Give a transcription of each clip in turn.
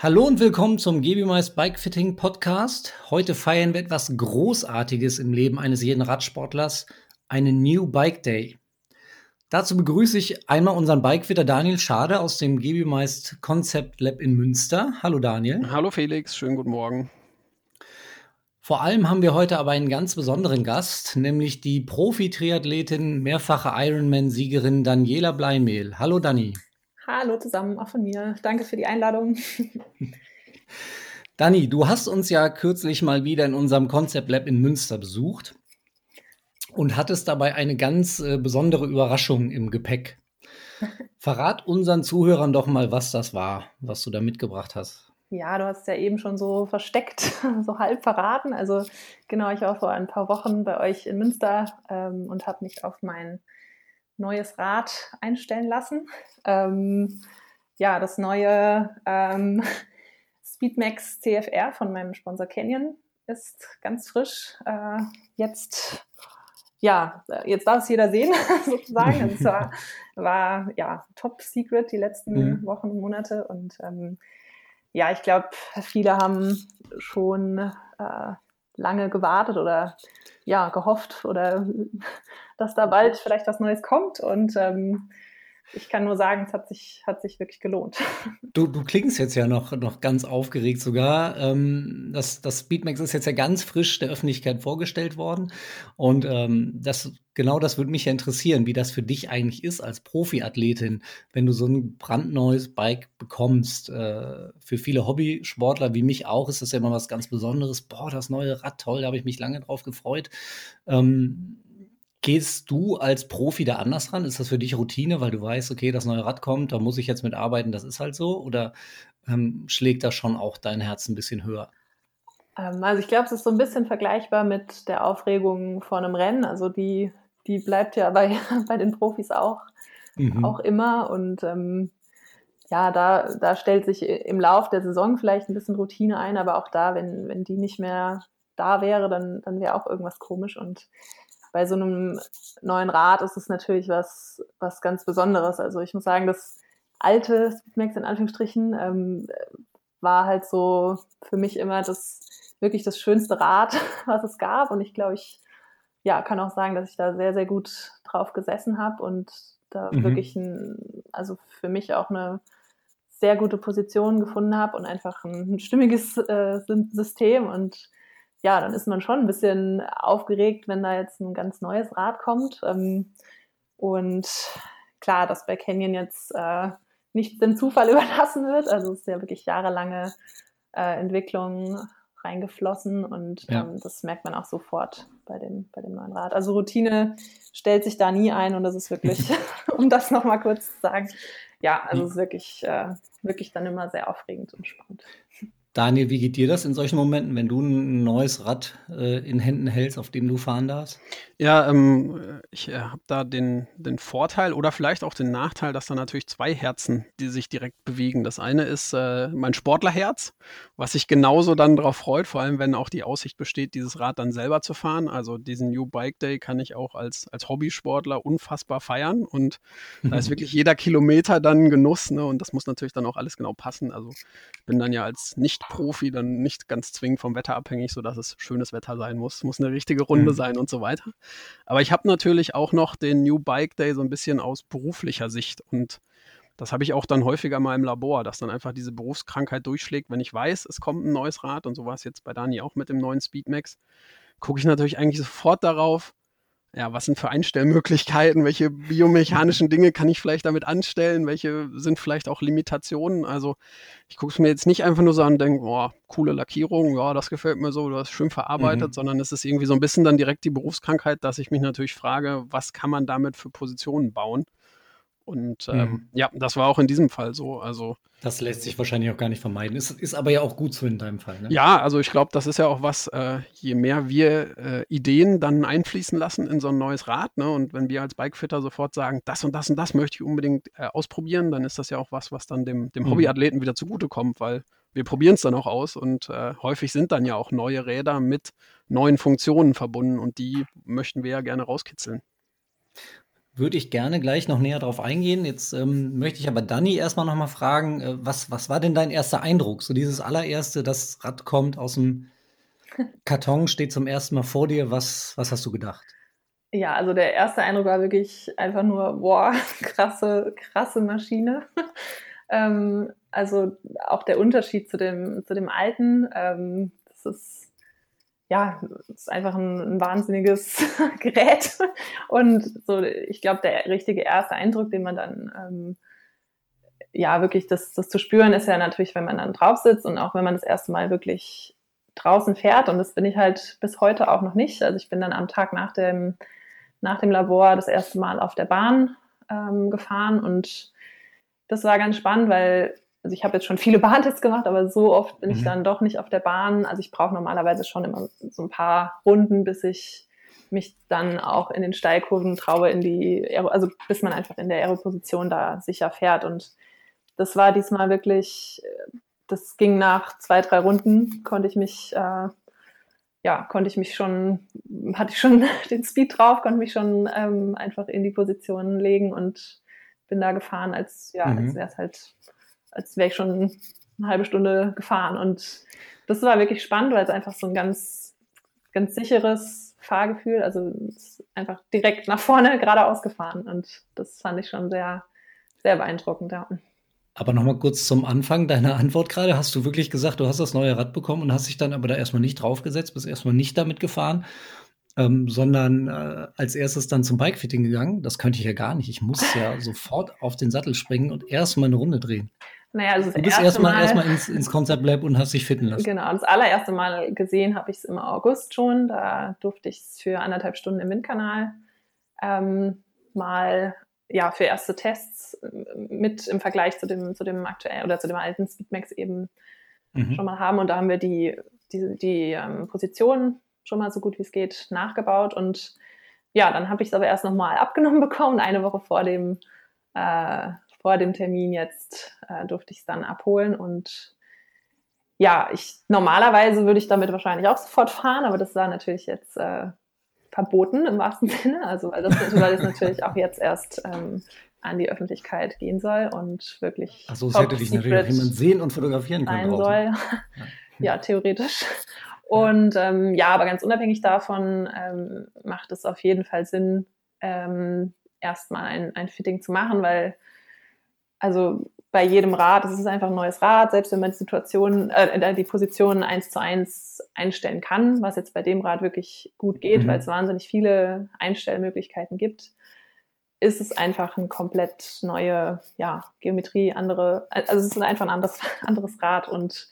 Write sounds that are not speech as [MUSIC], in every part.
Hallo und willkommen zum GBMIS Bikefitting Podcast. Heute feiern wir etwas Großartiges im Leben eines jeden Radsportlers, einen New Bike Day. Dazu begrüße ich einmal unseren Bikefitter Daniel Schade aus dem GBMIS Concept Lab in Münster. Hallo Daniel. Hallo Felix, schönen guten Morgen. Vor allem haben wir heute aber einen ganz besonderen Gast, nämlich die Profi-Triathletin, mehrfache Ironman-Siegerin Daniela Bleimehl. Hallo Dani. Hallo zusammen, auch von mir. Danke für die Einladung. [LAUGHS] Dani, du hast uns ja kürzlich mal wieder in unserem Concept Lab in Münster besucht und hattest dabei eine ganz äh, besondere Überraschung im Gepäck. [LAUGHS] Verrat unseren Zuhörern doch mal, was das war, was du da mitgebracht hast. Ja, du hast es ja eben schon so versteckt, [LAUGHS] so halb verraten. Also genau, ich war vor ein paar Wochen bei euch in Münster ähm, und habe mich auf mein neues Rad einstellen lassen. Ähm, ja, das neue ähm, [LAUGHS] Speedmax CFR von meinem Sponsor Canyon ist ganz frisch. Äh, jetzt, ja, jetzt darf es jeder sehen, [LAUGHS] sozusagen. Also es war, war ja top secret die letzten mhm. Wochen und Monate. Und ähm, ja, ich glaube, viele haben schon äh, lange gewartet oder ja, gehofft oder dass da bald vielleicht was Neues kommt. Und ähm, ich kann nur sagen, es hat sich, hat sich wirklich gelohnt. [LAUGHS] Du, du klingst jetzt ja noch, noch ganz aufgeregt sogar. Ähm, das, das Speedmax ist jetzt ja ganz frisch der Öffentlichkeit vorgestellt worden. Und ähm, das, genau das würde mich ja interessieren, wie das für dich eigentlich ist als Profiathletin, wenn du so ein brandneues Bike bekommst. Äh, für viele Hobbysportler wie mich auch ist das ja immer was ganz Besonderes. Boah, das neue Rad, toll, da habe ich mich lange drauf gefreut. Ähm, Gehst du als Profi da anders ran? Ist das für dich Routine, weil du weißt, okay, das neue Rad kommt, da muss ich jetzt mit arbeiten, das ist halt so? Oder ähm, schlägt da schon auch dein Herz ein bisschen höher? Ähm, also ich glaube, es ist so ein bisschen vergleichbar mit der Aufregung vor einem Rennen. Also die, die bleibt ja bei, [LAUGHS] bei den Profis auch, mhm. auch immer. Und ähm, ja, da, da stellt sich im Lauf der Saison vielleicht ein bisschen Routine ein, aber auch da, wenn, wenn die nicht mehr da wäre, dann, dann wäre auch irgendwas komisch. Und bei so einem neuen Rad ist es natürlich was, was ganz Besonderes. Also ich muss sagen, das alte Speedmax in Anführungsstrichen ähm, war halt so für mich immer das wirklich das schönste Rad, [LAUGHS] was es gab. Und ich glaube, ich ja, kann auch sagen, dass ich da sehr, sehr gut drauf gesessen habe und da mhm. wirklich ein, also für mich auch eine sehr gute Position gefunden habe und einfach ein, ein stimmiges äh, System und ja, dann ist man schon ein bisschen aufgeregt, wenn da jetzt ein ganz neues Rad kommt. Ähm, und klar, dass bei Canyon jetzt äh, nichts dem Zufall [LAUGHS] überlassen wird. Also es ist ja wirklich jahrelange äh, Entwicklung reingeflossen und ja. ähm, das merkt man auch sofort bei dem, bei dem neuen Rad. Also Routine stellt sich da nie ein und das ist wirklich, [LAUGHS] [LAUGHS] um das nochmal kurz zu sagen, ja, also es ist wirklich, äh, wirklich dann immer sehr aufregend und spannend. Daniel, wie geht dir das in solchen Momenten, wenn du ein neues Rad äh, in Händen hältst, auf dem du fahren darfst? Ja, ähm, ich äh, habe da den, den Vorteil oder vielleicht auch den Nachteil, dass da natürlich zwei Herzen, die sich direkt bewegen. Das eine ist äh, mein Sportlerherz, was sich genauso dann darauf freut, vor allem wenn auch die Aussicht besteht, dieses Rad dann selber zu fahren. Also diesen New Bike Day kann ich auch als, als Hobbysportler unfassbar feiern und da ist [LAUGHS] wirklich jeder Kilometer dann ein Genuss ne? und das muss natürlich dann auch alles genau passen. Also ich bin dann ja als Nicht-Profi dann nicht ganz zwingend vom Wetter abhängig, sodass es schönes Wetter sein muss, muss eine richtige Runde mhm. sein und so weiter. Aber ich habe natürlich auch noch den New Bike Day so ein bisschen aus beruflicher Sicht und das habe ich auch dann häufiger mal im Labor, dass dann einfach diese Berufskrankheit durchschlägt, wenn ich weiß, es kommt ein neues Rad und so war es jetzt bei Dani auch mit dem neuen Speedmax, gucke ich natürlich eigentlich sofort darauf, ja, was sind für Einstellmöglichkeiten, welche biomechanischen [LAUGHS] Dinge kann ich vielleicht damit anstellen, welche sind vielleicht auch Limitationen. Also ich gucke es mir jetzt nicht einfach nur so an und denke, boah, coole Lackierung, ja, das gefällt mir so, du hast schön verarbeitet, mhm. sondern es ist irgendwie so ein bisschen dann direkt die Berufskrankheit, dass ich mich natürlich frage, was kann man damit für Positionen bauen? Und ähm, mhm. ja, das war auch in diesem Fall so. Also das lässt sich wahrscheinlich auch gar nicht vermeiden. Ist, ist aber ja auch gut so in deinem Fall. Ne? Ja, also ich glaube, das ist ja auch was, äh, je mehr wir äh, Ideen dann einfließen lassen in so ein neues Rad, ne? Und wenn wir als Bikefitter sofort sagen, das und das und das möchte ich unbedingt äh, ausprobieren, dann ist das ja auch was, was dann dem, dem mhm. Hobbyathleten wieder zugutekommt, weil wir probieren es dann auch aus und äh, häufig sind dann ja auch neue Räder mit neuen Funktionen verbunden und die möchten wir ja gerne rauskitzeln. Würde ich gerne gleich noch näher drauf eingehen. Jetzt ähm, möchte ich aber Dani erstmal noch mal fragen, äh, was, was war denn dein erster Eindruck? So dieses allererste, das Rad kommt aus dem [LAUGHS] Karton, steht zum ersten Mal vor dir. Was, was hast du gedacht? Ja, also der erste Eindruck war wirklich einfach nur, boah, [LAUGHS] krasse, krasse Maschine. [LAUGHS] ähm, also auch der Unterschied zu dem, zu dem alten, ähm, das ist ja, ist einfach ein, ein wahnsinniges [LAUGHS] Gerät. Und so, ich glaube, der richtige erste Eindruck, den man dann ähm, ja wirklich das, das zu spüren, ist ja natürlich, wenn man dann drauf sitzt und auch wenn man das erste Mal wirklich draußen fährt. Und das bin ich halt bis heute auch noch nicht. Also ich bin dann am Tag nach dem, nach dem Labor das erste Mal auf der Bahn ähm, gefahren und das war ganz spannend, weil also ich habe jetzt schon viele [LAUGHS] Bahntests gemacht, aber so oft bin mhm. ich dann doch nicht auf der Bahn. Also ich brauche normalerweise schon immer so ein paar Runden, bis ich mich dann auch in den Steilkurven traue, in die, Aero, also bis man einfach in der Aeroposition da sicher fährt. Und das war diesmal wirklich, das ging nach zwei, drei Runden, konnte ich mich, äh, ja, konnte ich mich schon, hatte ich schon [LAUGHS] den Speed drauf, konnte mich schon ähm, einfach in die Position legen und bin da gefahren, als, ja, mhm. als wäre es halt als wäre ich schon eine halbe Stunde gefahren. Und das war wirklich spannend, weil es einfach so ein ganz, ganz sicheres Fahrgefühl, also einfach direkt nach vorne [LAUGHS] geradeaus gefahren. Und das fand ich schon sehr, sehr beeindruckend, ja. Aber nochmal kurz zum Anfang deiner Antwort gerade. Hast du wirklich gesagt, du hast das neue Rad bekommen und hast dich dann aber da erstmal nicht draufgesetzt, bist erstmal nicht damit gefahren, ähm, sondern äh, als erstes dann zum Bikefitting gegangen? Das könnte ich ja gar nicht. Ich muss ja [LAUGHS] sofort auf den Sattel springen und erstmal eine Runde drehen. Naja, also du bist erstmal erstmal ins, ins Concept Lab und hast dich fitten lassen. Genau, das allererste Mal gesehen habe ich es im August schon. Da durfte ich es für anderthalb Stunden im Windkanal ähm, mal ja, für erste Tests äh, mit im Vergleich zu dem, zu dem aktuellen oder zu dem alten Speedmax eben mhm. schon mal haben. Und da haben wir die, die, die ähm, Position schon mal so gut wie es geht nachgebaut. Und ja, dann habe ich es aber erst nochmal abgenommen [LAUGHS] bekommen, eine Woche vor dem äh, vor dem Termin jetzt äh, durfte ich es dann abholen und ja, ich normalerweise würde ich damit wahrscheinlich auch sofort fahren, aber das war natürlich jetzt äh, verboten im wahrsten [LAUGHS] Sinne, also weil das, weil das natürlich auch jetzt erst ähm, an die Öffentlichkeit gehen soll und wirklich. Ach so, es hätte dich natürlich auch jemand sehen und fotografieren können. Soll. Ja. [LAUGHS] ja. theoretisch. Und ähm, ja, aber ganz unabhängig davon ähm, macht es auf jeden Fall Sinn, ähm, erstmal ein, ein Fitting zu machen, weil also bei jedem Rad, es ist einfach ein neues Rad, selbst wenn man die Situation, äh, die Position eins zu eins einstellen kann, was jetzt bei dem Rad wirklich gut geht, mhm. weil es wahnsinnig viele Einstellmöglichkeiten gibt, ist es einfach eine komplett neue ja, Geometrie, andere, also es ist einfach ein anderes, [LAUGHS] anderes Rad und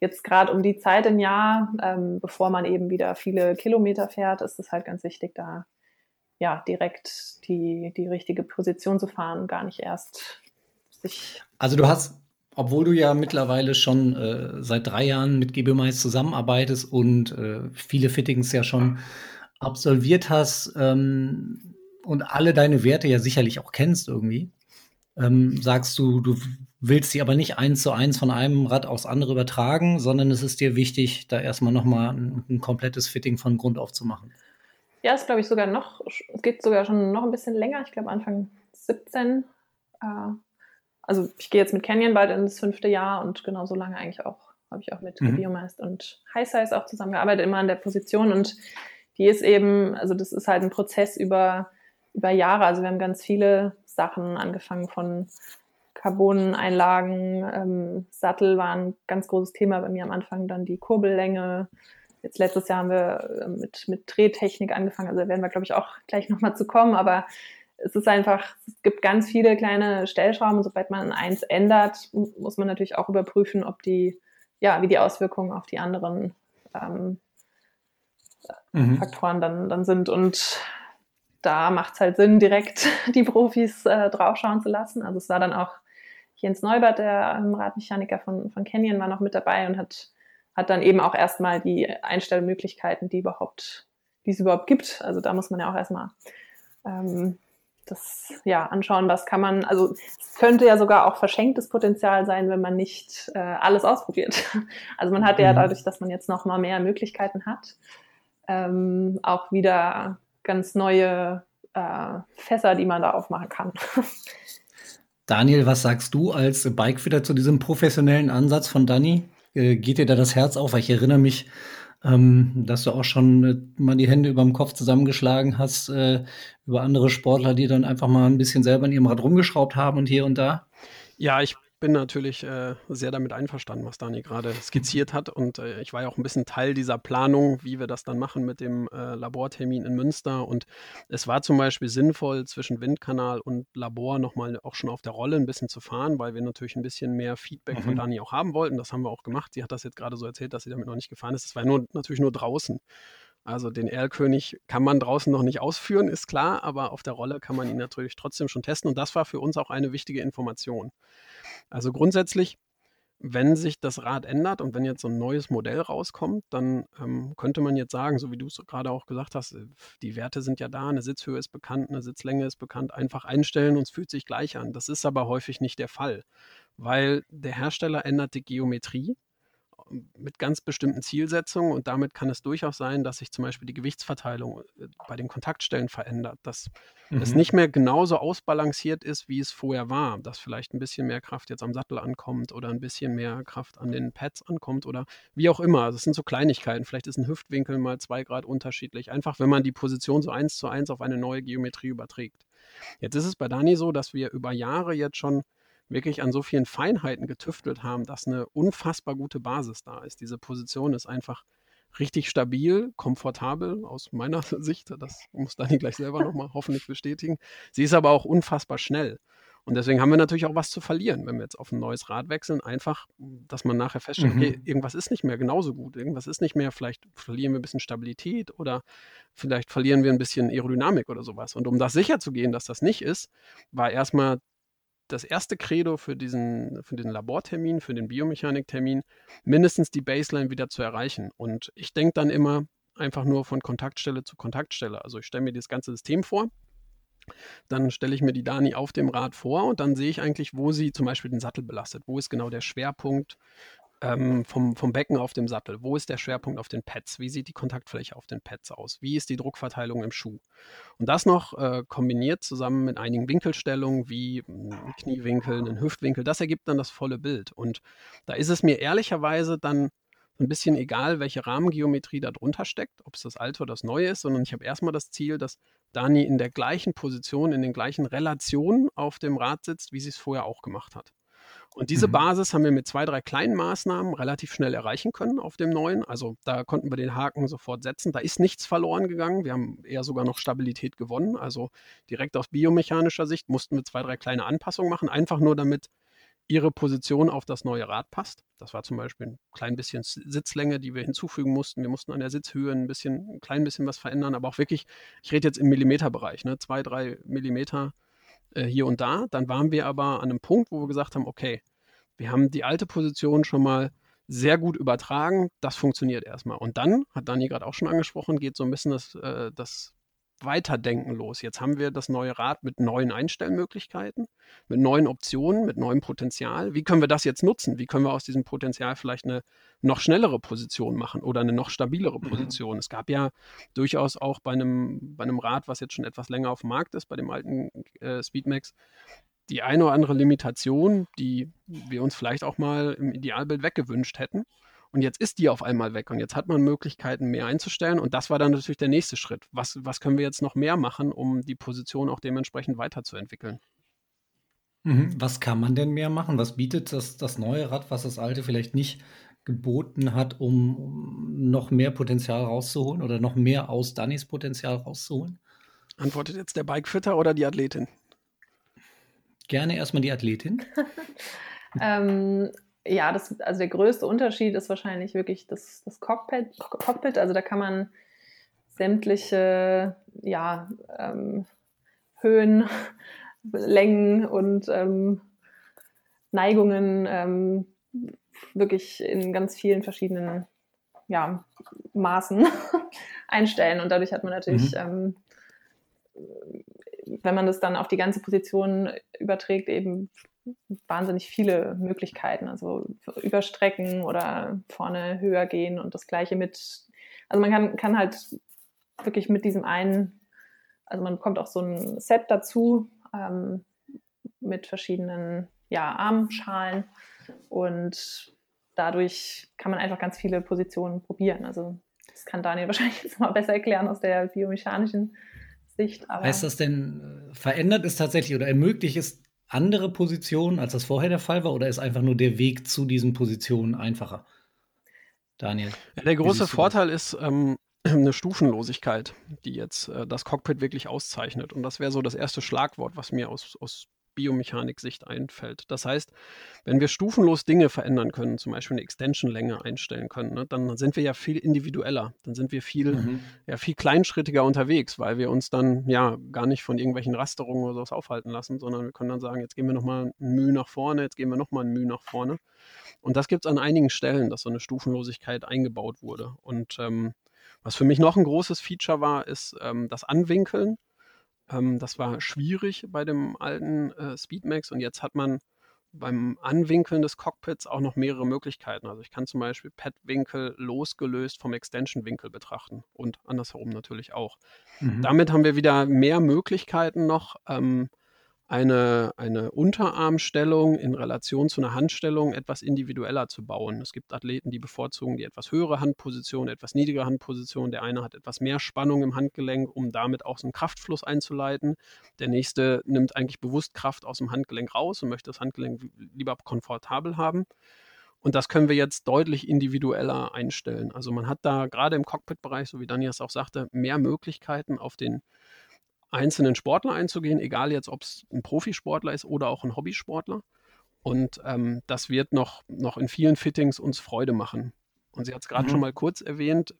jetzt gerade um die Zeit im Jahr, ähm, bevor man eben wieder viele Kilometer fährt, ist es halt ganz wichtig, da ja direkt die, die richtige Position zu fahren, gar nicht erst sich. Also du hast, obwohl du ja mittlerweile schon äh, seit drei Jahren mit GBMIS zusammenarbeitest und äh, viele Fittings ja schon absolviert hast ähm, und alle deine Werte ja sicherlich auch kennst irgendwie, ähm, sagst du, du willst sie aber nicht eins zu eins von einem Rad aufs andere übertragen, sondern es ist dir wichtig, da erstmal nochmal ein, ein komplettes Fitting von Grund auf zu machen. Ja, ist glaube ich sogar noch, es geht sogar schon noch ein bisschen länger, ich glaube Anfang 17 äh, also ich gehe jetzt mit Canyon bald ins fünfte Jahr und genauso lange eigentlich auch, habe ich auch mit mhm. Biomast und High Size auch zusammengearbeitet, immer an der Position und die ist eben, also das ist halt ein Prozess über, über Jahre. Also wir haben ganz viele Sachen angefangen von Carboneinlagen, ähm, Sattel war ein ganz großes Thema bei mir am Anfang, dann die Kurbellänge. Jetzt letztes Jahr haben wir äh, mit, mit Drehtechnik angefangen, also da werden wir, glaube ich, auch gleich nochmal zu kommen, aber es ist einfach, es gibt ganz viele kleine Stellschrauben sobald man eins ändert, muss man natürlich auch überprüfen, ob die, ja, wie die Auswirkungen auf die anderen ähm, mhm. Faktoren dann, dann sind. Und da macht es halt Sinn, direkt [LAUGHS] die Profis äh, draufschauen zu lassen. Also es war dann auch Jens Neubert, der ähm, Radmechaniker von, von Canyon, war noch mit dabei und hat, hat dann eben auch erstmal die Einstellmöglichkeiten, die überhaupt, die es überhaupt gibt. Also da muss man ja auch erstmal ähm, das ja anschauen, was kann man, also es könnte ja sogar auch verschenktes Potenzial sein, wenn man nicht äh, alles ausprobiert. [LAUGHS] Also man hat ja mhm. dadurch, dass man jetzt noch mal mehr Möglichkeiten hat, ähm, auch wieder ganz neue äh, Fässer, die man da aufmachen kann. [LAUGHS] Daniel, was sagst du als Bikefitter zu diesem professionellen Ansatz von Dani? Äh, geht dir da das Herz auf? Weil ich erinnere mich, ähm, dass du auch schon äh, mal die Hände über dem Kopf zusammengeschlagen hast äh, über andere Sportler, die dann einfach mal ein bisschen selber in ihrem Rad rumgeschraubt haben und hier und da. Ja, ich bin natürlich äh, sehr damit einverstanden, was Dani gerade skizziert hat. Und äh, ich war ja auch ein bisschen Teil dieser Planung, wie wir das dann machen mit dem äh, Labortermin in Münster. Und es war zum Beispiel sinnvoll, zwischen Windkanal und Labor nochmal auch schon auf der Rolle ein bisschen zu fahren, weil wir natürlich ein bisschen mehr Feedback mhm. von Dani auch haben wollten. Das haben wir auch gemacht. Sie hat das jetzt gerade so erzählt, dass sie damit noch nicht gefahren ist. Das war nur, natürlich nur draußen. Also den Erlkönig kann man draußen noch nicht ausführen, ist klar, aber auf der Rolle kann man ihn natürlich trotzdem schon testen. Und das war für uns auch eine wichtige Information. Also grundsätzlich, wenn sich das Rad ändert und wenn jetzt so ein neues Modell rauskommt, dann ähm, könnte man jetzt sagen, so wie du es gerade auch gesagt hast, äh, die Werte sind ja da, eine Sitzhöhe ist bekannt, eine Sitzlänge ist bekannt, einfach einstellen und es fühlt sich gleich an. Das ist aber häufig nicht der Fall, weil der Hersteller ändert die Geometrie mit ganz bestimmten Zielsetzungen und damit kann es durchaus sein, dass sich zum Beispiel die Gewichtsverteilung äh, bei den Kontaktstellen verändert, dass mhm. es nicht mehr genauso ausbalanciert ist, wie es vorher war, dass vielleicht ein bisschen mehr Kraft jetzt am Sattel ankommt oder ein bisschen mehr Kraft an den Pads ankommt oder wie auch immer. Das sind so Kleinigkeiten. Vielleicht ist ein Hüftwinkel mal zwei Grad unterschiedlich, einfach wenn man die Position so eins zu eins auf eine neue Geometrie überträgt. Jetzt ist es bei Dani so, dass wir über Jahre jetzt schon wirklich an so vielen Feinheiten getüftelt haben, dass eine unfassbar gute Basis da ist. Diese Position ist einfach richtig stabil, komfortabel aus meiner [LAUGHS] Sicht. Das muss Dani gleich selber nochmal hoffentlich bestätigen. Sie ist aber auch unfassbar schnell. Und deswegen haben wir natürlich auch was zu verlieren, wenn wir jetzt auf ein neues Rad wechseln. Einfach, dass man nachher feststellt, mhm. okay, irgendwas ist nicht mehr genauso gut. Irgendwas ist nicht mehr, vielleicht verlieren wir ein bisschen Stabilität oder vielleicht verlieren wir ein bisschen Aerodynamik oder sowas. Und um das sicher zu gehen, dass das nicht ist, war erstmal das erste Credo für diesen, für den Labortermin, für den Biomechaniktermin, mindestens die Baseline wieder zu erreichen. Und ich denke dann immer einfach nur von Kontaktstelle zu Kontaktstelle. Also ich stelle mir das ganze System vor, dann stelle ich mir die Dani auf dem Rad vor und dann sehe ich eigentlich, wo sie zum Beispiel den Sattel belastet. Wo ist genau der Schwerpunkt? Ähm, vom, vom Becken auf dem Sattel? Wo ist der Schwerpunkt auf den Pads? Wie sieht die Kontaktfläche auf den Pads aus? Wie ist die Druckverteilung im Schuh? Und das noch äh, kombiniert zusammen mit einigen Winkelstellungen wie ein hm, Kniewinkel, einen Hüftwinkel, das ergibt dann das volle Bild. Und da ist es mir ehrlicherweise dann ein bisschen egal, welche Rahmengeometrie da drunter steckt, ob es das alte oder das neue ist, sondern ich habe erstmal das Ziel, dass Dani in der gleichen Position, in den gleichen Relationen auf dem Rad sitzt, wie sie es vorher auch gemacht hat. Und diese mhm. Basis haben wir mit zwei, drei kleinen Maßnahmen relativ schnell erreichen können auf dem neuen. Also da konnten wir den Haken sofort setzen. Da ist nichts verloren gegangen. Wir haben eher sogar noch Stabilität gewonnen. Also direkt aus biomechanischer Sicht mussten wir zwei, drei kleine Anpassungen machen, einfach nur damit ihre Position auf das neue Rad passt. Das war zum Beispiel ein klein bisschen Sitzlänge, die wir hinzufügen mussten. Wir mussten an der Sitzhöhe ein bisschen, ein klein bisschen was verändern, aber auch wirklich, ich rede jetzt im Millimeterbereich, ne? zwei, drei Millimeter äh, hier und da. Dann waren wir aber an einem Punkt, wo wir gesagt haben, okay, wir haben die alte Position schon mal sehr gut übertragen. Das funktioniert erstmal. Und dann, hat Dani gerade auch schon angesprochen, geht so ein bisschen das, äh, das Weiterdenken los. Jetzt haben wir das neue Rad mit neuen Einstellmöglichkeiten, mit neuen Optionen, mit neuem Potenzial. Wie können wir das jetzt nutzen? Wie können wir aus diesem Potenzial vielleicht eine noch schnellere Position machen oder eine noch stabilere mhm. Position? Mhm. Es gab ja durchaus auch bei einem, bei einem Rad, was jetzt schon etwas länger auf dem Markt ist, bei dem alten äh, Speedmax, die eine oder andere Limitation, die wir uns vielleicht auch mal im Idealbild weggewünscht hätten. Und jetzt ist die auf einmal weg und jetzt hat man Möglichkeiten, mehr einzustellen. Und das war dann natürlich der nächste Schritt. Was, was können wir jetzt noch mehr machen, um die Position auch dementsprechend weiterzuentwickeln? Mhm. Was kann man denn mehr machen? Was bietet das, das neue Rad, was das alte vielleicht nicht geboten hat, um, um noch mehr Potenzial rauszuholen oder noch mehr aus Dannys Potenzial rauszuholen? Antwortet jetzt der Bikefitter oder die Athletin? Gerne erstmal die Athletin. [LAUGHS] [LAUGHS] ähm, ja, das, also der größte Unterschied ist wahrscheinlich wirklich das, das Cockpit, Cockpit. Also da kann man sämtliche ja, ähm, Höhen, [LAUGHS] Längen und ähm, Neigungen ähm, wirklich in ganz vielen verschiedenen ja, Maßen [LAUGHS] einstellen. Und dadurch hat man natürlich, mhm. ähm, wenn man das dann auf die ganze Position überträgt, eben wahnsinnig viele Möglichkeiten. Also überstrecken oder vorne höher gehen und das gleiche mit, also man kann, kann halt wirklich mit diesem einen Also man bekommt auch so ein Set dazu ähm, mit verschiedenen ja, Armschalen und dadurch kann man einfach ganz viele Positionen probieren. Also das kann Daniel [LAUGHS] wahrscheinlich jetzt mal besser erklären aus der biomechanischen Sicht. heißt das denn, verändert es tatsächlich oder ermöglicht es andere Positionen, als das vorher der Fall war, oder ist einfach nur der Weg zu diesen Positionen einfacher? Daniel. Ja, der große Vorteil ist ähm, [CLEARS THROAT] eine Stufenlosigkeit, die jetzt äh, das Cockpit wirklich auszeichnet. Und das wäre so das erste Schlagwort, was mir aus, aus Biomechanik-Sicht einfällt. Das heißt, wenn wir stufenlos Dinge verändern können, zum Beispiel eine Extension-Länge einstellen können, ne, dann sind wir ja viel individueller, dann sind wir viel, mhm. ja, viel kleinschrittiger unterwegs, weil wir uns dann ja gar nicht von irgendwelchen Rasterungen oder sowas aufhalten lassen, sondern wir können dann sagen, jetzt gehen wir nochmal ein Mühe nach vorne, jetzt gehen wir nochmal ein Mühe nach vorne. Und das gibt es an einigen Stellen, dass so eine Stufenlosigkeit eingebaut wurde. Und ähm, was für mich noch ein großes Feature war, ist ähm, das Anwinkeln. Ähm, das war schwierig bei dem alten äh, Speedmax und jetzt hat man beim Anwinkeln des Cockpits auch noch mehrere Möglichkeiten. Also ich kann zum Beispiel Pad-Winkel losgelöst vom Extension-Winkel betrachten und andersherum natürlich auch. Mhm. Damit haben wir wieder mehr Möglichkeiten noch, ähm, eine, eine Unterarmstellung in Relation zu einer Handstellung etwas individueller zu bauen. Es gibt Athleten, die bevorzugen die etwas höhere Handposition, etwas niedrigere Handposition. Der eine hat etwas mehr Spannung im Handgelenk, um damit auch so einen Kraftfluss einzuleiten. Der nächste nimmt eigentlich bewusst Kraft aus dem Handgelenk raus und möchte das Handgelenk lieber komfortabel haben. Und das können wir jetzt deutlich individueller einstellen. Also man hat da gerade im Cockpit-Bereich, so wie Danias auch sagte, mehr Möglichkeiten auf den einzelnen Sportler einzugehen, egal jetzt, ob es ein Profisportler ist oder auch ein Hobbysportler. Und ähm, das wird noch, noch in vielen Fittings uns Freude machen. Und sie hat es gerade mhm. schon mal kurz erwähnt,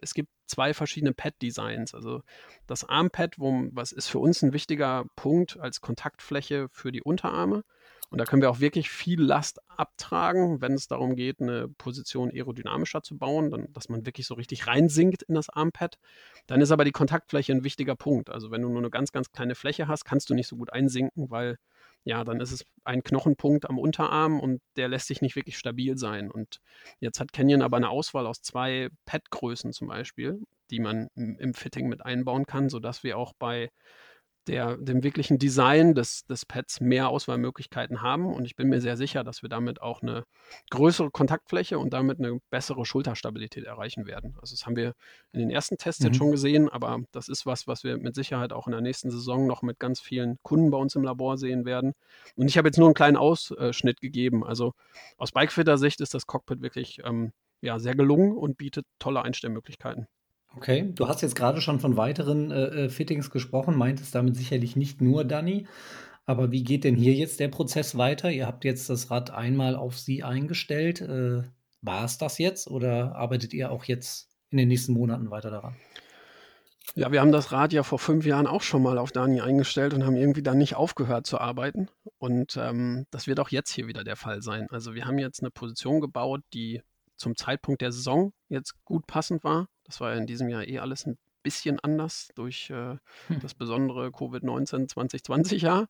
es gibt zwei verschiedene Pad-Designs. Also das Armpad, wo, was ist für uns ein wichtiger Punkt als Kontaktfläche für die Unterarme. Und da können wir auch wirklich viel Last abtragen, wenn es darum geht, eine Position aerodynamischer zu bauen, dann, dass man wirklich so richtig reinsinkt in das Armpad. Dann ist aber die Kontaktfläche ein wichtiger Punkt. Also wenn du nur eine ganz, ganz kleine Fläche hast, kannst du nicht so gut einsinken, weil ja, dann ist es ein Knochenpunkt am Unterarm und der lässt sich nicht wirklich stabil sein. Und jetzt hat Canyon aber eine Auswahl aus zwei Pad-Größen zum Beispiel, die man im Fitting mit einbauen kann, sodass wir auch bei der, dem wirklichen Design des, des Pads mehr Auswahlmöglichkeiten haben. Und ich bin mir sehr sicher, dass wir damit auch eine größere Kontaktfläche und damit eine bessere Schulterstabilität erreichen werden. Also das haben wir in den ersten Tests mhm. jetzt schon gesehen, aber das ist was, was wir mit Sicherheit auch in der nächsten Saison noch mit ganz vielen Kunden bei uns im Labor sehen werden. Und ich habe jetzt nur einen kleinen Ausschnitt gegeben. Also aus Bikefitter-Sicht ist das Cockpit wirklich ähm, ja, sehr gelungen und bietet tolle Einstellmöglichkeiten. Okay, du hast jetzt gerade schon von weiteren äh, äh, Fittings gesprochen, meintest damit sicherlich nicht nur Danny. Aber wie geht denn hier jetzt der Prozess weiter? Ihr habt jetzt das Rad einmal auf sie eingestellt. Äh, war es das jetzt oder arbeitet ihr auch jetzt in den nächsten Monaten weiter daran? Ja, wir haben das Rad ja vor fünf Jahren auch schon mal auf Dani eingestellt und haben irgendwie dann nicht aufgehört zu arbeiten. Und ähm, das wird auch jetzt hier wieder der Fall sein. Also wir haben jetzt eine Position gebaut, die zum Zeitpunkt der Saison jetzt gut passend war. Das war ja in diesem Jahr eh alles ein bisschen anders durch äh, hm. das besondere Covid-19 2020-Jahr.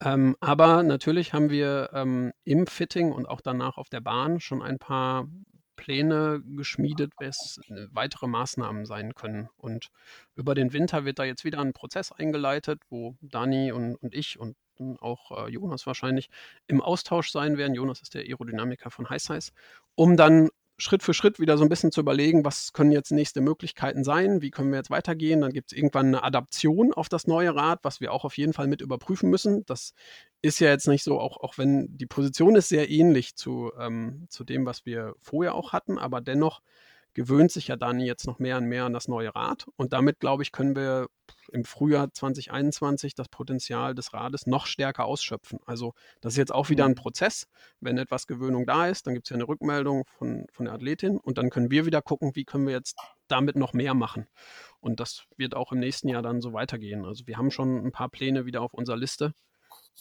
Ähm, aber natürlich haben wir ähm, im Fitting und auch danach auf der Bahn schon ein paar Pläne geschmiedet, was äh, weitere Maßnahmen sein können. Und über den Winter wird da jetzt wieder ein Prozess eingeleitet, wo Dani und, und ich und auch äh, Jonas wahrscheinlich im Austausch sein werden. Jonas ist der Aerodynamiker von Size, um dann Schritt für Schritt wieder so ein bisschen zu überlegen, was können jetzt nächste Möglichkeiten sein, wie können wir jetzt weitergehen. Dann gibt es irgendwann eine Adaption auf das neue Rad, was wir auch auf jeden Fall mit überprüfen müssen. Das ist ja jetzt nicht so, auch, auch wenn die Position ist sehr ähnlich zu, ähm, zu dem, was wir vorher auch hatten, aber dennoch gewöhnt sich ja Dani jetzt noch mehr und mehr an das neue Rad. Und damit, glaube ich, können wir im Frühjahr 2021 das Potenzial des Rades noch stärker ausschöpfen. Also das ist jetzt auch wieder ein mhm. Prozess. Wenn etwas Gewöhnung da ist, dann gibt es ja eine Rückmeldung von, von der Athletin und dann können wir wieder gucken, wie können wir jetzt damit noch mehr machen. Und das wird auch im nächsten Jahr dann so weitergehen. Also wir haben schon ein paar Pläne wieder auf unserer Liste.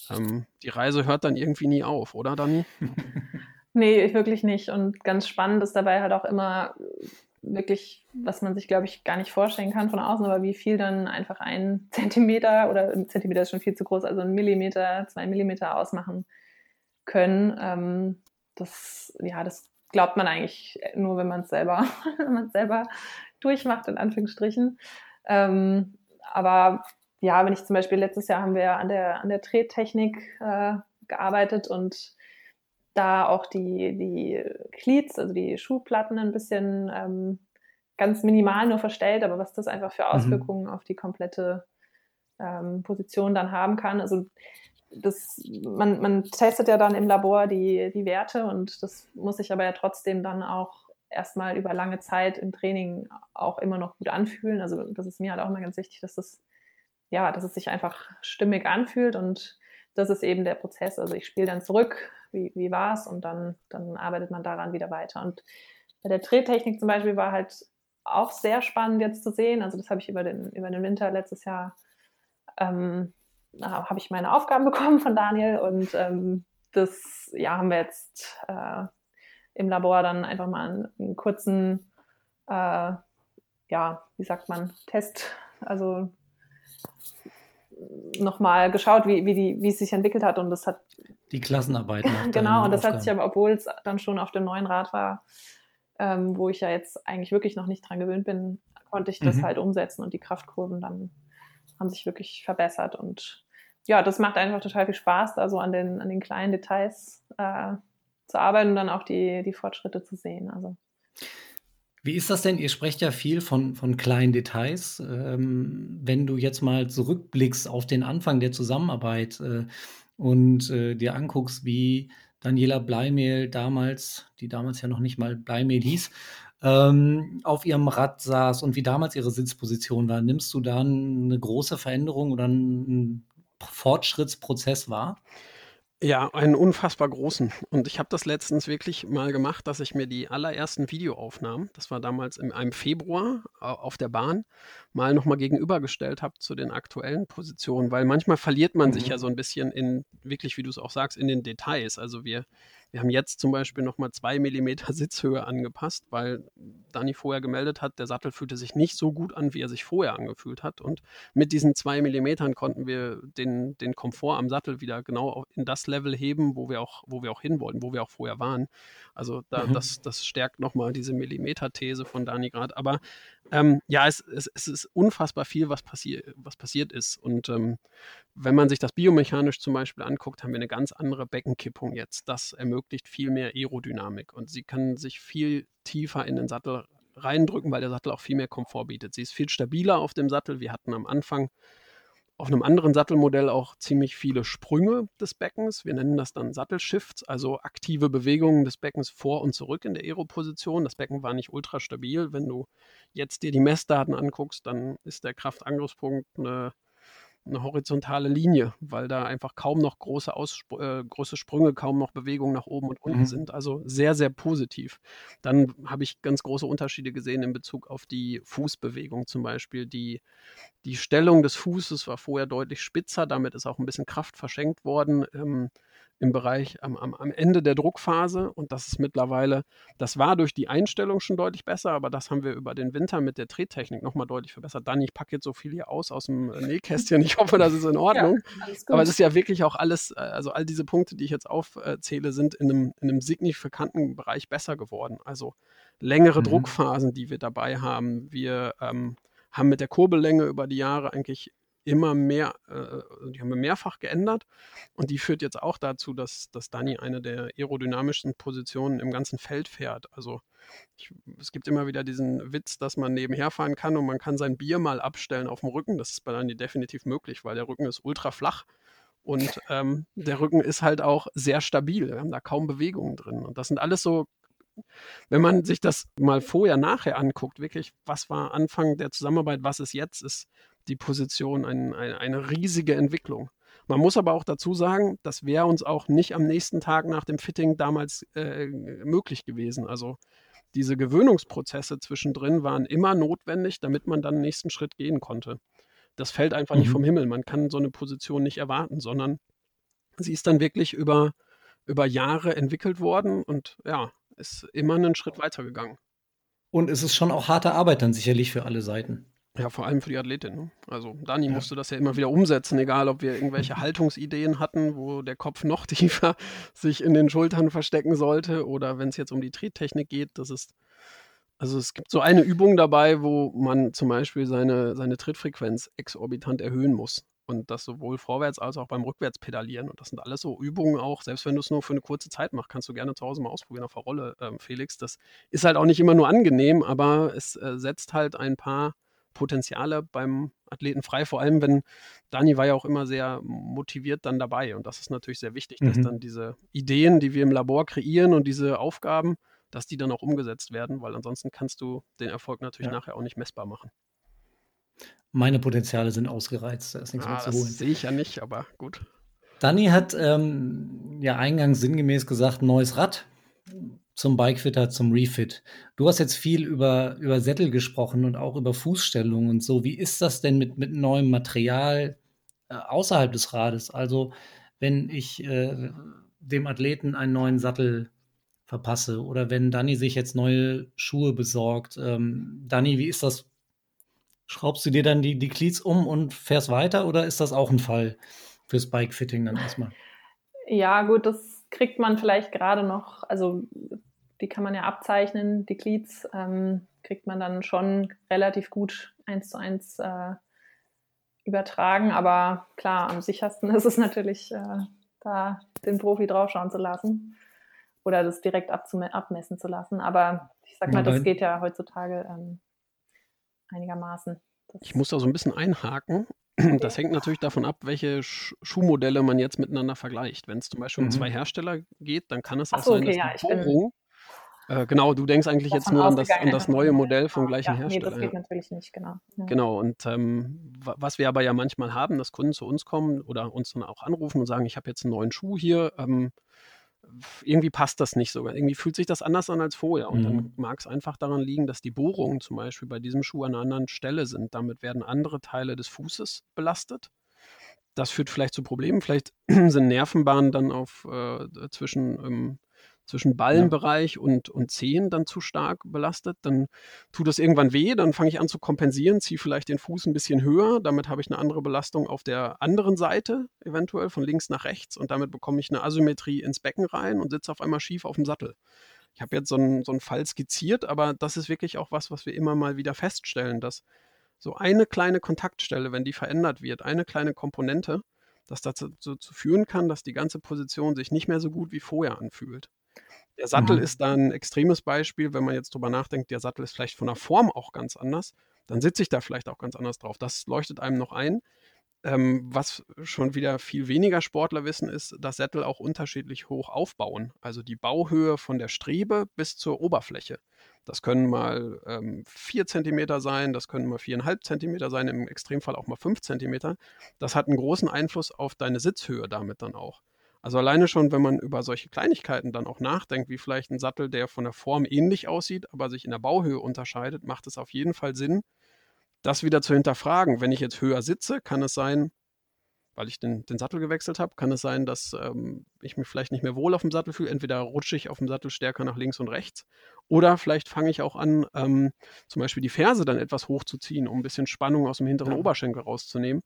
Ähm, die Reise hört dann irgendwie nie auf, oder Dani? [LAUGHS] Nee, ich wirklich nicht. Und ganz spannend ist dabei halt auch immer wirklich, was man sich, glaube ich, gar nicht vorstellen kann von außen, aber wie viel dann einfach ein [LAUGHS] Zentimeter oder ein Zentimeter ist schon viel zu groß, also ein Millimeter, zwei Millimeter ausmachen können. Ähm, das, ja, das glaubt man eigentlich nur, wenn man es selber, [LAUGHS] wenn man selber durchmacht, in Anführungsstrichen. Ähm, aber ja, wenn ich zum Beispiel letztes Jahr haben wir an der, an der Trettechnik äh, gearbeitet und da auch die, die Cleats, also die Schuhplatten ein bisschen ähm, ganz minimal nur verstellt, aber was das einfach für mhm. Auswirkungen mhm. auf die komplette ähm, Position dann haben kann. Also das, man, man testet ja dann im Labor die, die Werte und das muss sich aber ja trotzdem dann auch erstmal über lange Zeit im Training auch immer noch gut anfühlen. Also das ist mir halt auch immer ganz wichtig, dass das, ja, dass es sich einfach stimmig anfühlt und das ist eben der Prozess. Also ich spiele dann zurück, wie, wie war es und dann, dann arbeitet man daran wieder weiter. Und bei der Drehtechnik zum Beispiel war halt auch sehr spannend jetzt zu sehen. Also das habe ich über den, über den Winter letztes Jahr, ähm, habe ich meine Aufgaben [LAUGHS] bekommen von Daniel und ähm, das ja, haben wir jetzt äh, im Labor dann einfach mal einen, einen kurzen, äh, ja, wie sagt man, Test, also nochmal geschaut, wie, wie, die, wie es sich entwickelt hat und das hat die Klassenarbeiten. [LAUGHS] genau, und das Aufgaben. hat sich aber, obwohl es dann schon auf dem neuen Rad war, ähm, wo ich ja jetzt eigentlich wirklich noch nicht dran gewöhnt bin, konnte ich das mhm. halt umsetzen und die Kraftkurven dann haben sich wirklich verbessert und ja, das macht einfach total viel Spaß, da so an den, an den kleinen Details äh, zu arbeiten und dann auch die, die Fortschritte zu sehen. Also. Wie ist das denn? Ihr sprecht ja viel von, von kleinen Details. Ähm, wenn du jetzt mal zurückblickst auf den Anfang der Zusammenarbeit äh, und äh, dir anguckst, wie Daniela Bleimehl damals, die damals ja noch nicht mal Bleimehl hieß, ähm, auf ihrem Rad saß und wie damals ihre Sitzposition war, nimmst du dann eine große Veränderung oder einen Fortschrittsprozess wahr? Ja, einen unfassbar großen. Und ich habe das letztens wirklich mal gemacht, dass ich mir die allerersten Videoaufnahmen, das war damals im, im Februar auf der Bahn, mal nochmal gegenübergestellt habe zu den aktuellen Positionen, weil manchmal verliert man mhm. sich ja so ein bisschen in, wirklich, wie du es auch sagst, in den Details. Also wir wir haben jetzt zum Beispiel nochmal zwei Millimeter [LAUGHS] Sitzhöhe angepasst, weil Dani vorher gemeldet hat, der Sattel fühlte sich nicht so gut an, wie er sich vorher angefühlt hat. Und mit diesen zwei Millimetern konnten wir den, den Komfort am Sattel wieder genau in das Level heben, wo wir auch, wo wir auch hin wollten, wo wir auch vorher waren. Also da, mhm. das, das stärkt nochmal diese Millimeter-These von Dani gerade. Aber ähm, ja, es, es, es, ist unfassbar viel, was, passi was passiert ist. Und ähm, wenn man sich das biomechanisch zum Beispiel anguckt, haben wir eine ganz andere Beckenkippung jetzt. Das ermöglicht viel mehr Aerodynamik und sie kann sich viel tiefer in den Sattel reindrücken, weil der Sattel auch viel mehr Komfort bietet. Sie ist viel stabiler auf dem Sattel. Wir hatten am Anfang auf einem anderen Sattelmodell auch ziemlich viele Sprünge des Beckens. Wir nennen das dann Sattelshifts, also aktive Bewegungen des Beckens vor und zurück in der Aeroposition. Das Becken war nicht ultra stabil. Wenn du jetzt dir die Messdaten anguckst, dann ist der Kraftangriffspunkt eine eine horizontale Linie, weil da einfach kaum noch große, Ausspr äh, große Sprünge, kaum noch Bewegungen nach oben und unten mhm. sind. Also sehr, sehr positiv. Dann habe ich ganz große Unterschiede gesehen in Bezug auf die Fußbewegung zum Beispiel. Die, die Stellung des Fußes war vorher deutlich spitzer, damit ist auch ein bisschen Kraft verschenkt worden. Ähm, im Bereich am, am, am Ende der Druckphase und das ist mittlerweile, das war durch die Einstellung schon deutlich besser, aber das haben wir über den Winter mit der Trettechnik nochmal deutlich verbessert. Dann, ich packe jetzt so viel hier aus aus dem Nähkästchen, ich hoffe, das ist in [LAUGHS] Ordnung. Ja, aber es ist ja wirklich auch alles, äh, also all diese Punkte, die ich jetzt aufzähle, sind in einem, in einem signifikanten Bereich besser geworden. Also längere mhm. Druckphasen, die wir dabei haben. Wir ähm, haben mit der Kurbellänge über die Jahre eigentlich immer mehr, äh, die haben wir mehrfach geändert und die führt jetzt auch dazu, dass, dass Dani eine der aerodynamischsten Positionen im ganzen Feld fährt. Also ich, es gibt immer wieder diesen Witz, dass man nebenher fahren kann und man kann sein Bier mal abstellen auf dem Rücken. Das ist bei Dani definitiv möglich, weil der Rücken ist ultra flach und ähm, der Rücken ist halt auch sehr stabil. Wir haben da kaum Bewegungen drin und das sind alles so wenn man sich das mal vorher, nachher anguckt, wirklich, was war Anfang der Zusammenarbeit, was ist jetzt, ist die Position ein, ein, eine riesige Entwicklung. Man muss aber auch dazu sagen, das wäre uns auch nicht am nächsten Tag nach dem Fitting damals äh, möglich gewesen. Also diese Gewöhnungsprozesse zwischendrin waren immer notwendig, damit man dann den nächsten Schritt gehen konnte. Das fällt einfach mhm. nicht vom Himmel. Man kann so eine Position nicht erwarten, sondern sie ist dann wirklich über, über Jahre entwickelt worden und ja, ist immer einen Schritt weitergegangen. Und es ist schon auch harte Arbeit dann sicherlich für alle Seiten. Ja, vor allem für die Athletin. Ne? Also Dani ja. musste das ja immer wieder umsetzen, egal ob wir irgendwelche [LAUGHS] Haltungsideen hatten, wo der Kopf noch [LAUGHS] tiefer sich in den Schultern verstecken sollte oder wenn es jetzt um die Trettechnik geht, das ist Also es gibt so eine Übung dabei, wo man zum Beispiel seine, seine Trittfrequenz exorbitant erhöhen muss. Und das sowohl vorwärts als auch beim Rückwärtspedalieren. Und das sind alles so Übungen auch, selbst wenn du es nur für eine kurze Zeit machst, kannst du gerne zu Hause mal ausprobieren auf der Rolle, ähm, Felix. Das ist halt auch nicht immer nur angenehm, aber es äh, setzt halt ein paar Potenziale beim Athleten frei. Vor allem, wenn Dani war ja auch immer sehr motiviert dann dabei. Und das ist natürlich sehr wichtig, dass Mhm. dann diese Ideen, die wir im Labor kreieren und diese Aufgaben, dass die dann auch umgesetzt werden, weil ansonsten kannst du den Erfolg natürlich Ja. nachher auch nicht messbar machen. Meine Potenziale sind ausgereizt, da ist nichts Ah, mehr zu das holen. sehe ich ja nicht, aber gut. Dani hat ähm, ja eingangs sinngemäß gesagt, neues Rad zum Bikefitter, zum Refit. Du hast jetzt viel über, über Sättel gesprochen und auch über Fußstellung und so. Wie ist das denn mit, mit neuem Material äh, außerhalb des Rades? Also, wenn ich äh, dem Athleten einen neuen Sattel verpasse oder wenn Dani sich jetzt neue Schuhe besorgt. Ähm, Dani, wie ist das? Schraubst du dir dann die, die Cleats um und fährst weiter oder ist das auch ein Fall fürs Bikefitting dann erstmal? Ja, gut, das kriegt man vielleicht gerade noch, also die kann man ja abzeichnen, die Cleats ähm, kriegt man dann schon relativ gut eins zu eins äh, übertragen, aber klar, am sichersten [LAUGHS] ist es natürlich, äh, da den Profi draufschauen zu lassen oder das direkt abmessen zu lassen. Aber ich sag mal, das geht ja heutzutage ähm, einigermaßen. Das ich muss da so ein bisschen einhaken. Das hängt natürlich davon ab, welche Sch Schuhmodelle man jetzt miteinander vergleicht. Wenn es zum Beispiel um Mhm. zwei Hersteller geht, dann kann es auch so, sein, okay, dass ja, die Bohrung äh, genau, du denkst eigentlich jetzt nur an das, an das neue Modell vom gleichen ja, Hersteller. Nee, das geht ja. natürlich nicht, genau. Ja. Genau, und ähm, wa- was wir aber ja manchmal haben, dass Kunden zu uns kommen oder uns dann auch anrufen und sagen, ich habe jetzt einen neuen Schuh hier, ähm, irgendwie passt das nicht sogar. Irgendwie fühlt sich das anders an als vorher. Und dann Mhm. mag es einfach daran liegen, dass die Bohrungen zum Beispiel bei diesem Schuh an einer anderen Stelle sind. Damit werden andere Teile des Fußes belastet. Das führt vielleicht zu Problemen. Vielleicht [CLEARS THROAT] sind Nervenbahnen dann auf äh, zwischen, ähm, zwischen Ballenbereich und, und Zehen dann zu stark belastet. Dann tut das irgendwann weh, dann fange ich an zu kompensieren, ziehe vielleicht den Fuß ein bisschen höher. Damit habe ich eine andere Belastung auf der anderen Seite, eventuell von links nach rechts. Und damit bekomme ich eine Asymmetrie ins Becken rein und sitze auf einmal schief auf dem Sattel. Ich habe jetzt so einen, so einen Fall skizziert, aber das ist wirklich auch was, was wir immer mal wieder feststellen, dass so eine kleine Kontaktstelle, wenn die verändert wird, eine kleine Komponente, das dazu, dazu führen kann, dass die ganze Position sich nicht mehr so gut wie vorher anfühlt. Der Sattel Mhm. ist da ein extremes Beispiel, wenn man jetzt drüber nachdenkt, der Sattel ist vielleicht von der Form auch ganz anders, dann sitze ich da vielleicht auch ganz anders drauf. Das leuchtet einem noch ein. Ähm, was schon wieder viel weniger Sportler wissen, ist, dass Sättel auch unterschiedlich hoch aufbauen. Also die Bauhöhe von der Strebe bis zur Oberfläche. Das können mal ähm, 4 cm sein, das können mal 4,5 cm sein, im Extremfall auch mal 5 cm. Das hat einen großen Einfluss auf deine Sitzhöhe damit dann auch. Also alleine schon, wenn man über solche Kleinigkeiten dann auch nachdenkt, wie vielleicht ein Sattel, der von der Form ähnlich aussieht, aber sich in der Bauhöhe unterscheidet, macht es auf jeden Fall Sinn, das wieder zu hinterfragen. Wenn ich jetzt höher sitze, kann es sein, weil ich den, den Sattel gewechselt habe, kann es sein, dass ähm, ich mich vielleicht nicht mehr wohl auf dem Sattel fühle. Entweder rutsche ich auf dem Sattel stärker nach links und rechts oder vielleicht fange ich auch an, ähm, zum Beispiel die Ferse dann etwas hochzuziehen, um ein bisschen Spannung aus dem hinteren Ja. Oberschenkel rauszunehmen.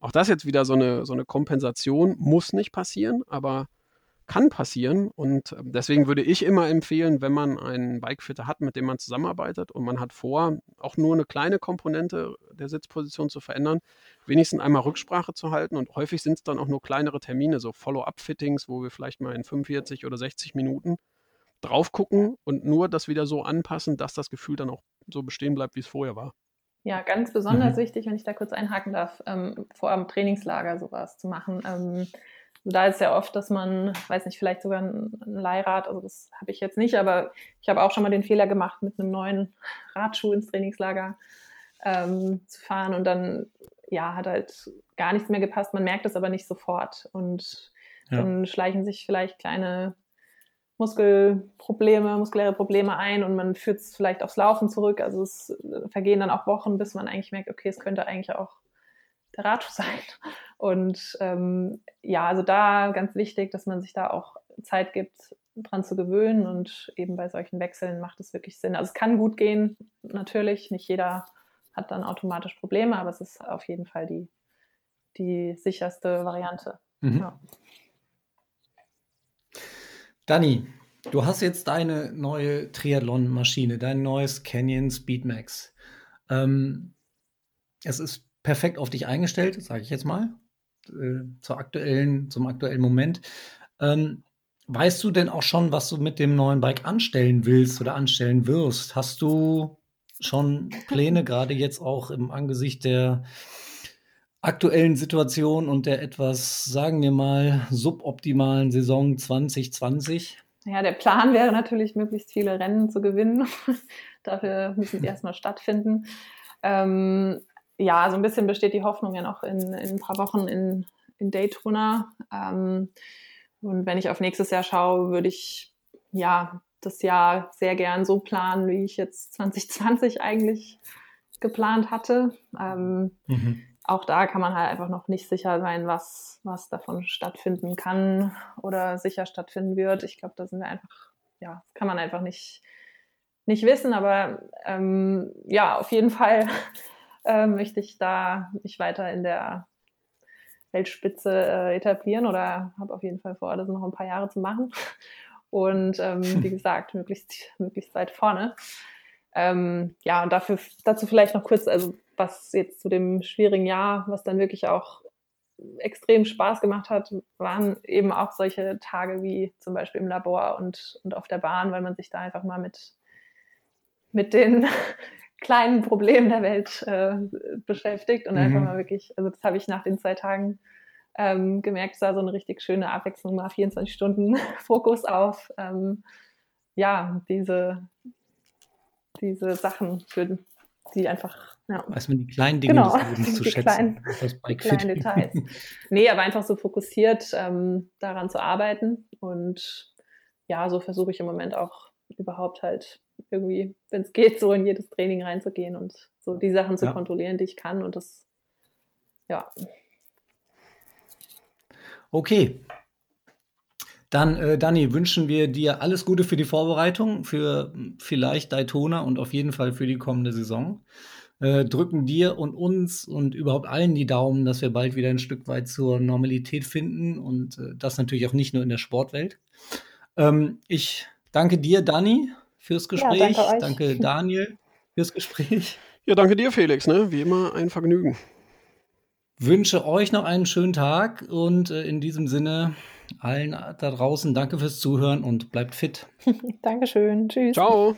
Auch das jetzt wieder so eine, so eine Kompensation, muss nicht passieren, aber kann passieren. Und ähm, deswegen würde ich immer empfehlen, wenn man einen Bikefitter hat, mit dem man zusammenarbeitet und man hat vor, auch nur eine kleine Komponente der Sitzposition zu verändern, wenigstens einmal Rücksprache zu halten. Und häufig sind es dann auch nur kleinere Termine, so Follow-up-Fittings, wo wir vielleicht mal in 45 oder 60 Minuten drauf gucken und nur das wieder so anpassen, dass das Gefühl dann auch so bestehen bleibt, wie es vorher war. Ja, ganz besonders Mhm. wichtig, wenn ich da kurz einhaken darf, ähm, vor einem Trainingslager sowas zu machen. Ähm, da ist ja oft, dass man, weiß nicht, vielleicht sogar ein, Leihrad, also das habe ich jetzt nicht, aber ich habe auch schon mal den Fehler gemacht, mit einem neuen Radschuh ins Trainingslager ähm, zu fahren und dann, ja, hat halt gar nichts mehr gepasst. Man merkt es aber nicht sofort und Ja. dann schleichen sich vielleicht kleine Muskelprobleme, muskuläre Probleme ein und man führt es vielleicht aufs Laufen zurück. Also es äh, vergehen dann auch Wochen, bis man eigentlich merkt, okay, es könnte eigentlich auch der Radschuh [LAUGHS] sein. Und ähm, ja, also da ganz wichtig, dass man sich da auch Zeit gibt, dran zu gewöhnen und eben bei solchen Wechseln macht es wirklich Sinn. Also es kann gut gehen, natürlich. Nicht jeder hat dann automatisch Probleme, aber es ist auf jeden Fall die, die sicherste Variante. Mhm. Ja. Dani, du hast jetzt deine neue Triathlon-Maschine, dein neues Canyon Speedmax. Ähm, es ist perfekt auf dich eingestellt, sage ich jetzt mal, äh, zur aktuellen, zum aktuellen Moment. Ähm, weißt du denn auch schon, was du mit dem neuen Bike anstellen willst oder anstellen wirst? Hast du schon Pläne, gerade jetzt auch im Angesicht der aktuellen Situation und der etwas, sagen wir mal, suboptimalen Saison 2020? Ja, der Plan wäre natürlich, möglichst viele Rennen zu gewinnen. [LAUGHS] Dafür müssen die erstmal stattfinden. Ähm, ja, so ein bisschen besteht die Hoffnung ja noch in, in ein paar Wochen in, in Daytona. Ähm, und wenn ich auf nächstes Jahr schaue, würde ich ja das Jahr sehr gern so planen, wie ich jetzt 2020 eigentlich geplant hatte. Ähm, mhm. Auch da kann man halt einfach noch nicht sicher sein, was, was davon stattfinden kann oder sicher stattfinden wird. Ich glaube, da sind wir einfach, ja, kann man einfach nicht, nicht wissen. Aber ähm, ja, auf jeden Fall [LAUGHS] äh, möchte ich da mich weiter in der Weltspitze äh, etablieren oder habe auf jeden Fall vor, das noch ein paar Jahre zu machen. Und ähm, [LAUGHS] wie gesagt, möglichst, möglichst weit vorne. Ähm, ja, und dafür, dazu vielleicht noch kurz, also was jetzt zu dem schwierigen Jahr, was dann wirklich auch extrem Spaß gemacht hat, waren eben auch solche Tage wie zum Beispiel im Labor und, und auf der Bahn, weil man sich da einfach mal mit, mit den [LAUGHS] kleinen Problemen der Welt äh, beschäftigt und mhm. einfach mal wirklich, also das habe ich nach den zwei Tagen ähm, gemerkt, es war so eine richtig schöne Abwechslung, mal 24 Stunden [LAUGHS] Fokus auf ähm, ja, diese, diese Sachen, für die einfach ja. Weiß man die kleinen Dinge genau, des Lebens [LAUGHS] zu schätzen. Kleinen, [LAUGHS] das die kleinen Details. nee, aber einfach so fokussiert ähm, daran zu arbeiten. Und ja, so versuche ich im Moment auch überhaupt halt irgendwie, wenn es geht, so in jedes Training reinzugehen und so die Sachen zu ja. kontrollieren, die ich kann. Und das, ja. Okay. Dann, äh, Dani, wünschen wir dir alles Gute für die Vorbereitung, für vielleicht Daytona und auf jeden Fall für die kommende Saison. Äh, drücken dir und uns und überhaupt allen die Daumen, dass wir bald wieder ein Stück weit zur Normalität finden und äh, das natürlich auch nicht nur in der Sportwelt. Ähm, ich danke dir, Dani, fürs Gespräch. Ja, danke, danke, Daniel, fürs Gespräch. Ja, danke dir, Felix. Ne? Wie immer ein Vergnügen. Wünsche euch noch einen schönen Tag und äh, in diesem Sinne allen da draußen danke fürs Zuhören und bleibt fit. [LAUGHS] Dankeschön. Tschüss. Ciao.